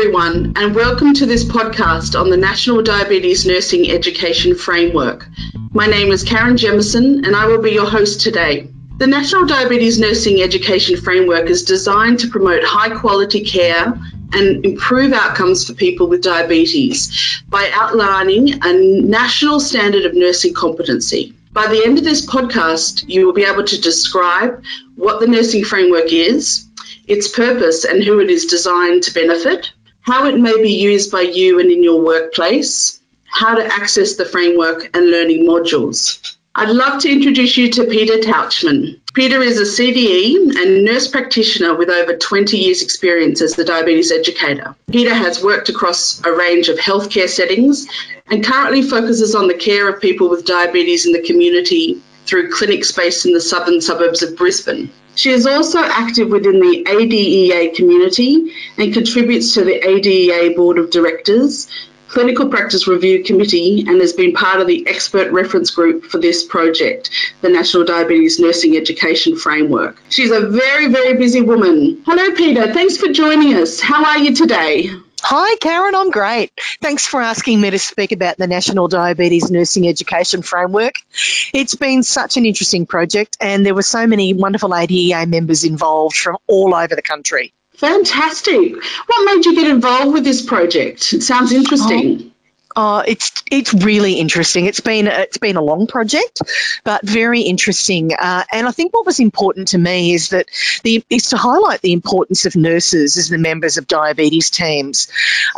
everyone, and welcome to this podcast on the National Diabetes Nursing Education Framework. My name is Karen Jemison, and I will be your host today. The National Diabetes Nursing Education Framework is designed to promote high quality care and improve outcomes for people with diabetes by outlining a national standard of nursing competency. By the end of this podcast, you will be able to describe what the nursing framework is, its purpose and who it is designed to benefit, how it may be used by you and in your workplace, how to access the framework and learning modules. I'd love to introduce you to Peta Tauchman. Peta is a CDE and nurse practitioner with over 20 years' experience as a diabetes educator. Peta has worked across a range of healthcare settings and currently focuses on the care of people with diabetes in the community through clinics based in the southern suburbs of Brisbane. She is also active within the ADEA community and contributes to the ADEA Board of Directors, Clinical Practice Review Committee, and has been part of the expert reference group for this project, the National Diabetes Nursing Education Framework. She's a very, very busy woman. Hello, Peta. Thanks for joining us. How are you today? Hi, Karen. I'm great. Thanks for asking me to speak about the National Diabetes Nursing Education Framework. It's been such an interesting project, and there were so many wonderful ADEA members involved from all over the country. Fantastic. What made you get involved with this project? It sounds interesting. Oh. Oh, it's it's really interesting. It's been it's been a long project, but very interesting. Uh, and I think what was important to me is that the is to highlight the importance of nurses as the members of diabetes teams.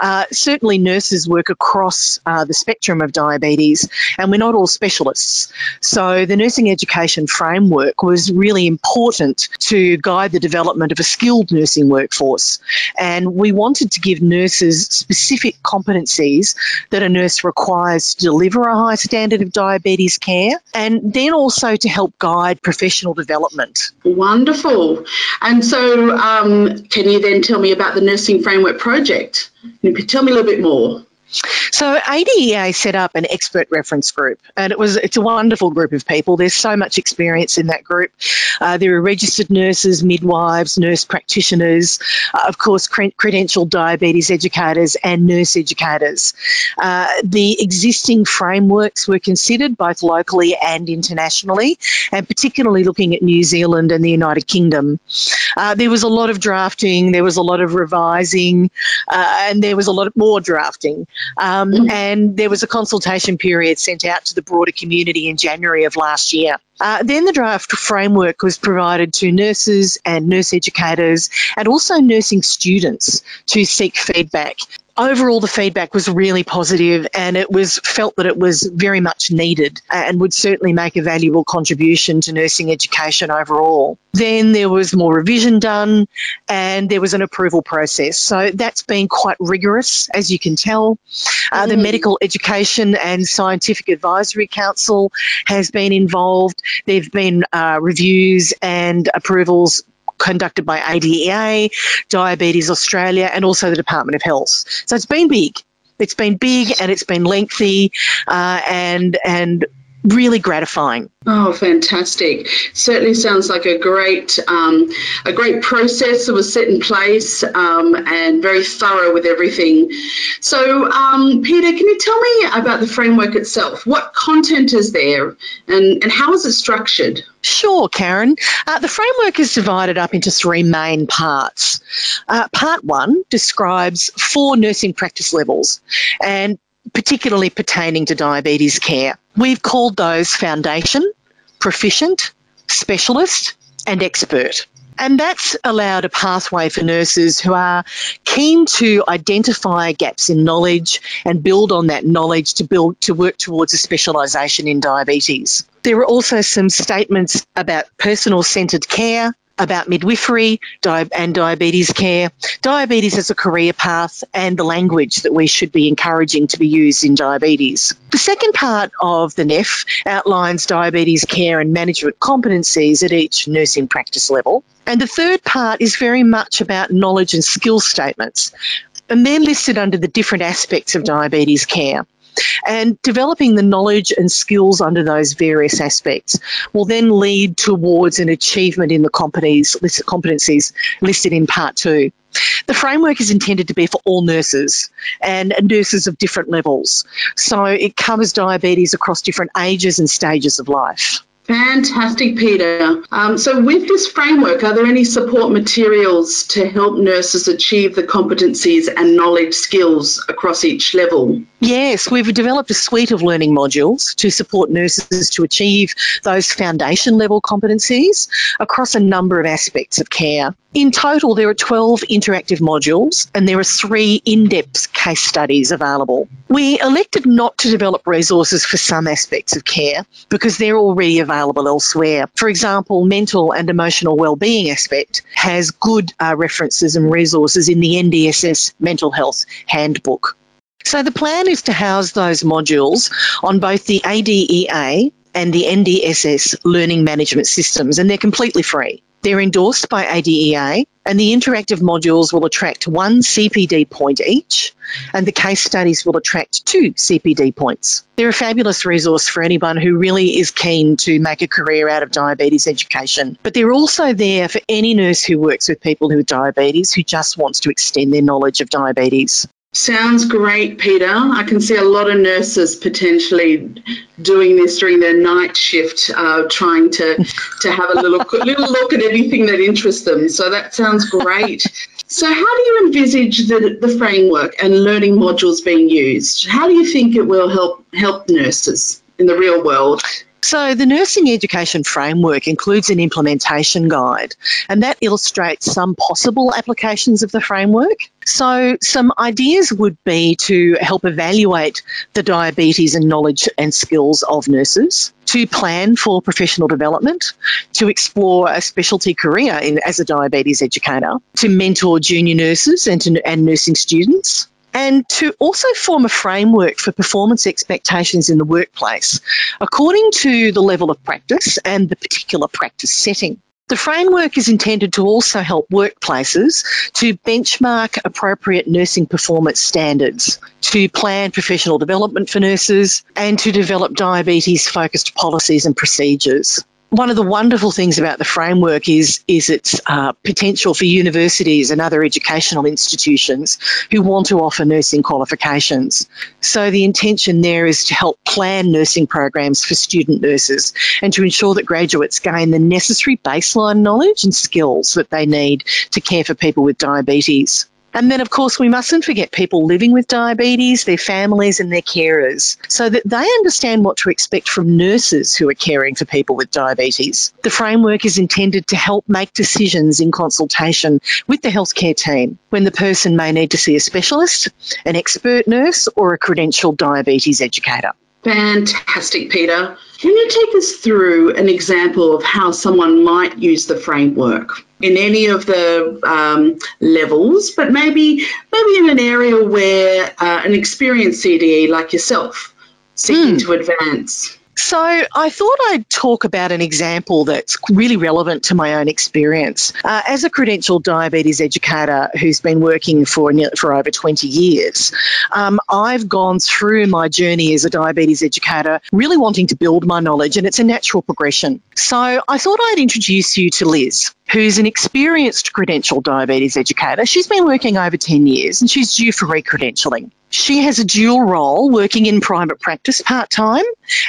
Uh, certainly, nurses work across uh, the spectrum of diabetes, and we're not all specialists. So, the nursing education framework was really important to guide the development of a skilled nursing workforce. And we wanted to give nurses specific competencies that that a nurse requires to deliver a high standard of diabetes care, and then also to help guide professional development. Wonderful. And so, um, can you then tell me about the Nursing Framework Project? Tell me a little bit more. So ADEA set up an expert reference group, and it was it's a wonderful group of people. There's so much experience in that group. Uh, there are registered nurses, midwives, nurse practitioners, uh, of course, cre- credentialed diabetes educators and nurse educators. Uh, the existing frameworks were considered both locally and internationally, and particularly looking at New Zealand and the United Kingdom. Uh, there was a lot of drafting, there was a lot of revising, uh, and there was a lot more drafting. Um, mm. and there was a consultation period sent out to the broader community in January of last year. Uh, then the draft framework was provided to nurses and nurse educators and also nursing students to seek feedback overall the feedback was really positive and it was felt that it was very much needed and would certainly make a valuable contribution to nursing education overall. Then there was more revision done and there was an approval process. So that's been quite rigorous, as you can tell. Uh, the mm. Medical Education and Scientific Advisory Council has been involved. There have been uh, reviews and approvals conducted by ADEA, Diabetes Australia, and also the Department of Health. So it's been big. It's been big and it's been lengthy uh, and and really gratifying. Oh, fantastic! Certainly sounds like a great, um, a great process that was set in place um, and very thorough with everything. So, um, Peta, can you tell me about the framework itself? What content is there, and and how is it structured? Sure, Karen. Uh, the framework is divided up into three main parts. Uh, part one describes four nursing practice levels, and particularly pertaining to diabetes care. We've called those foundation, proficient, specialist, and expert. And that's allowed a pathway for nurses who are keen to identify gaps in knowledge and build on that knowledge to build to work towards a specialisation in diabetes. There are also some statements about personal centred care, about midwifery and diabetes care, diabetes as a career path, and the language that we should be encouraging to be used in diabetes. The second part of the NEF outlines diabetes care and management competencies at each nursing practice level. And the third part is very much about knowledge and skill statements. And they're listed under the different aspects of diabetes care. And developing the knowledge and skills under those various aspects will then lead towards an achievement in the competencies, listed in part two. The framework is intended to be for all nurses and nurses of different levels. So it covers diabetes across different ages and stages of life. Fantastic, Peta. Um, so, with this framework, are there any support materials to help nurses achieve the competencies and knowledge skills across each level? Yes, we've developed a suite of learning modules to support nurses to achieve those foundation level competencies across a number of aspects of care. In total, there are 12 interactive modules and there are three in depth case studies available. We elected not to develop resources for some aspects of care because they're already available elsewhere. For example, mental and emotional well-being aspect has good uh, references and resources in the NDSS Mental Health Handbook. So the plan is to house those modules on both the ADEA and the NDSS learning management systems, and they're completely free. They're endorsed by ADEA, and the interactive modules will attract one CPD point each, and the case studies will attract two CPD points. They're a fabulous resource for anyone who really is keen to make a career out of diabetes education. But they're also there for any nurse who works with people with diabetes who just wants to extend their knowledge of diabetes. Sounds great, Peta. I can see a lot of nurses potentially doing this during their night shift, uh, trying to, to have a little little look at anything that interests them. So that sounds great. So, how do you envisage the, the framework and learning modules being used? How do you think it will help help nurses in the real world? So, the nursing education framework includes an implementation guide, and that illustrates some possible applications of the framework. So, some ideas would be to help evaluate the diabetes and knowledge and skills of nurses, to plan for professional development, to explore a specialty career in, as a diabetes educator, to mentor junior nurses and, to, and nursing students, and to also form a framework for performance expectations in the workplace according to the level of practice and the particular practice setting. The framework is intended to also help workplaces to benchmark appropriate nursing performance standards, to plan professional development for nurses, and to develop diabetes focused policies and procedures one of the wonderful things about the framework is is its uh, potential for universities and other educational institutions who want to offer nursing qualifications. So the intention there is to help plan nursing programs for student nurses and to ensure that graduates gain the necessary baseline knowledge and skills that they need to care for people with diabetes. And then, of course, we mustn't forget people living with diabetes, their families, and their carers, so that they understand what to expect from nurses who are caring for people with diabetes. The framework is intended to help make decisions in consultation with the healthcare team when the person may need to see a specialist, an expert nurse, or a credentialed diabetes educator. Fantastic, Peta. Can you take us through an example of how someone might use the framework in any of the um, levels, but maybe maybe in an area where uh, an experienced CDE like yourself seeking mm. to advance? So I thought I'd talk about an example that's really relevant to my own experience. Uh, as a credentialed diabetes educator who's been working for for over 20 years, um, I've gone through my journey as a diabetes educator, really wanting to build my knowledge, and it's a natural progression. So I thought I'd introduce you to Liz who's an experienced credentialed diabetes educator. She's been working over 10 years and she's due for recredentialing. She has a dual role working in private practice part time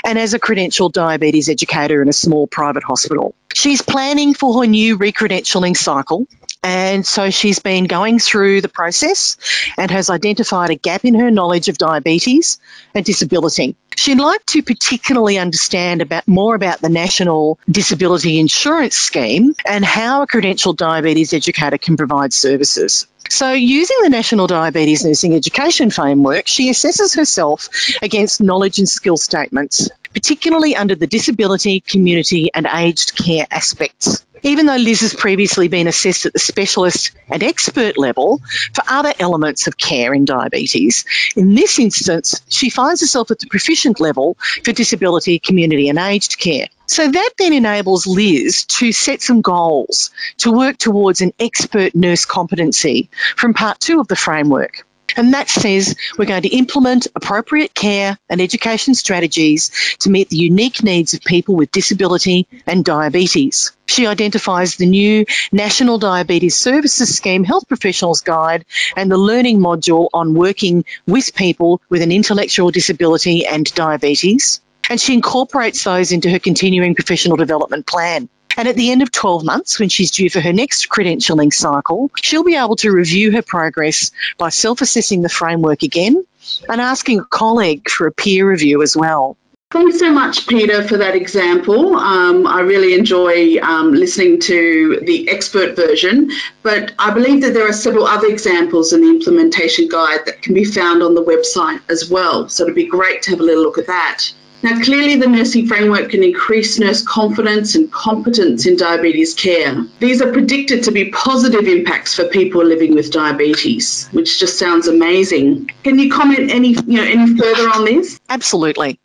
and as a credentialed diabetes educator in a small private hospital. She's planning for her new recredentialing cycle and so she's been going through the process and has identified a gap in her knowledge of diabetes and disability. She'd like to particularly understand about more about the National Disability Insurance Scheme and how a credentialed diabetes educator can provide services. So, using the National Diabetes Nursing Education Framework, she assesses herself against knowledge and skill statements, particularly under the disability, community, and aged care aspects even though Liz has previously been assessed at the specialist and expert level for other elements of care in diabetes, in this instance, she finds herself at the proficient level for disability, community, and aged care. So that then enables Liz to set some goals to work towards an expert nurse competency from part two of the framework. And that says we're going to implement appropriate care and education strategies to meet the unique needs of people with disability and diabetes. She identifies the new National Diabetes Services Scheme Health Professionals Guide and the learning module on working with people with an intellectual disability and diabetes. And she incorporates those into her continuing professional development plan. And at the end of 12 months, when she's due for her next credentialing cycle, she'll be able to review her progress by self assessing the framework again and asking a colleague for a peer review as well. Thanks so much, Peta, for that example. Um, I really enjoy um, listening to the expert version, but I believe that there are several other examples in the implementation guide that can be found on the website as well. So it'd be great to have a little look at that. Now, clearly, the nursing framework can increase nurse confidence and competence in diabetes care. These are predicted to be positive impacts for people living with diabetes, which just sounds amazing. Can you comment any, you know, any further on this? Absolutely.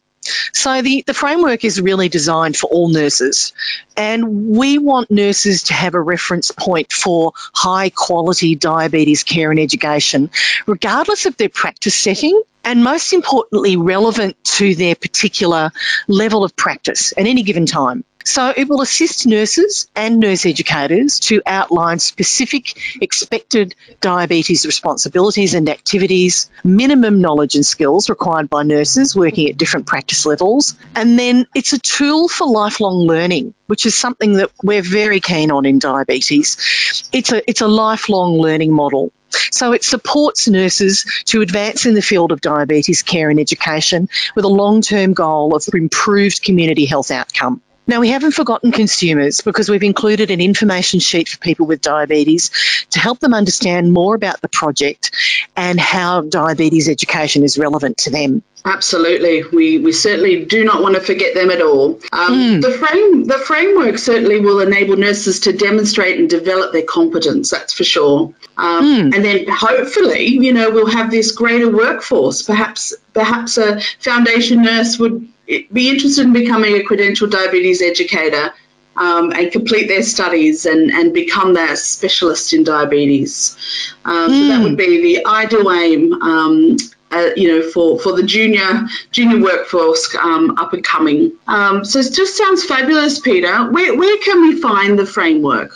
So the, the framework is really designed for all nurses and we want nurses to have a reference point for high quality diabetes care and education, regardless of their practice setting and most importantly relevant to their particular level of practice at any given time. So it will assist nurses and nurse educators to outline specific expected diabetes responsibilities and activities, minimum knowledge and skills required by nurses working at different practice levels, and then it's a tool for lifelong learning, which is something that we're very keen on in diabetes. It's a it's a lifelong learning model. So it supports nurses to advance in the field of diabetes care and education with a long term goal of improved community health outcome. Now, we haven't forgotten consumers because we've included an information sheet for people with diabetes to help them understand more about the project and how diabetes education is relevant to them. Absolutely, we, we certainly do not want to forget them at all. Um, mm. The frame the framework certainly will enable nurses to demonstrate and develop their competence. That's for sure. Um, mm. And then hopefully, you know, we'll have this greater workforce. Perhaps perhaps a foundation nurse would be interested in becoming a credentialed diabetes educator um, and complete their studies and, and become that specialist in diabetes. Um, mm. So that would be the ideal aim. Um, uh, you know, for, for the junior junior workforce um, up and coming. Um, so it just sounds fabulous, Peta. Where, where can we find the framework?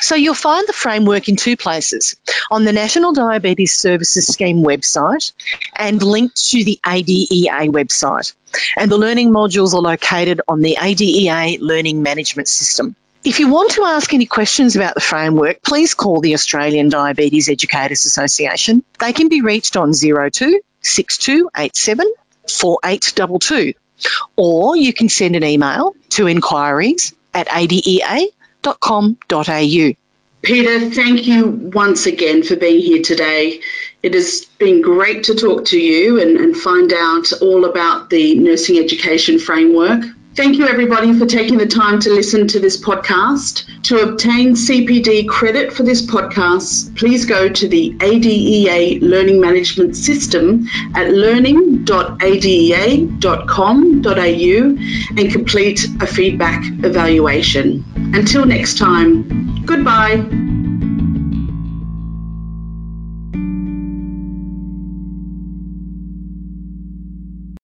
So you'll find the framework in two places on the National Diabetes Services Scheme website and linked to the ADEA website. And the learning modules are located on the ADEA Learning Management System. If you want to ask any questions about the framework, please call the Australian Diabetes Educators Association. They can be reached on 02 6287 4822 or you can send an email to inquiries at adea www.ecom.au. Peta, thank you once again for being here today. It has been great to talk to you and, and find out all about the nursing education framework. Thank you, everybody, for taking the time to listen to this podcast. To obtain CPD credit for this podcast, please go to the ADEA Learning Management System at learning.adea.com.au and complete a feedback evaluation. Until next time, goodbye.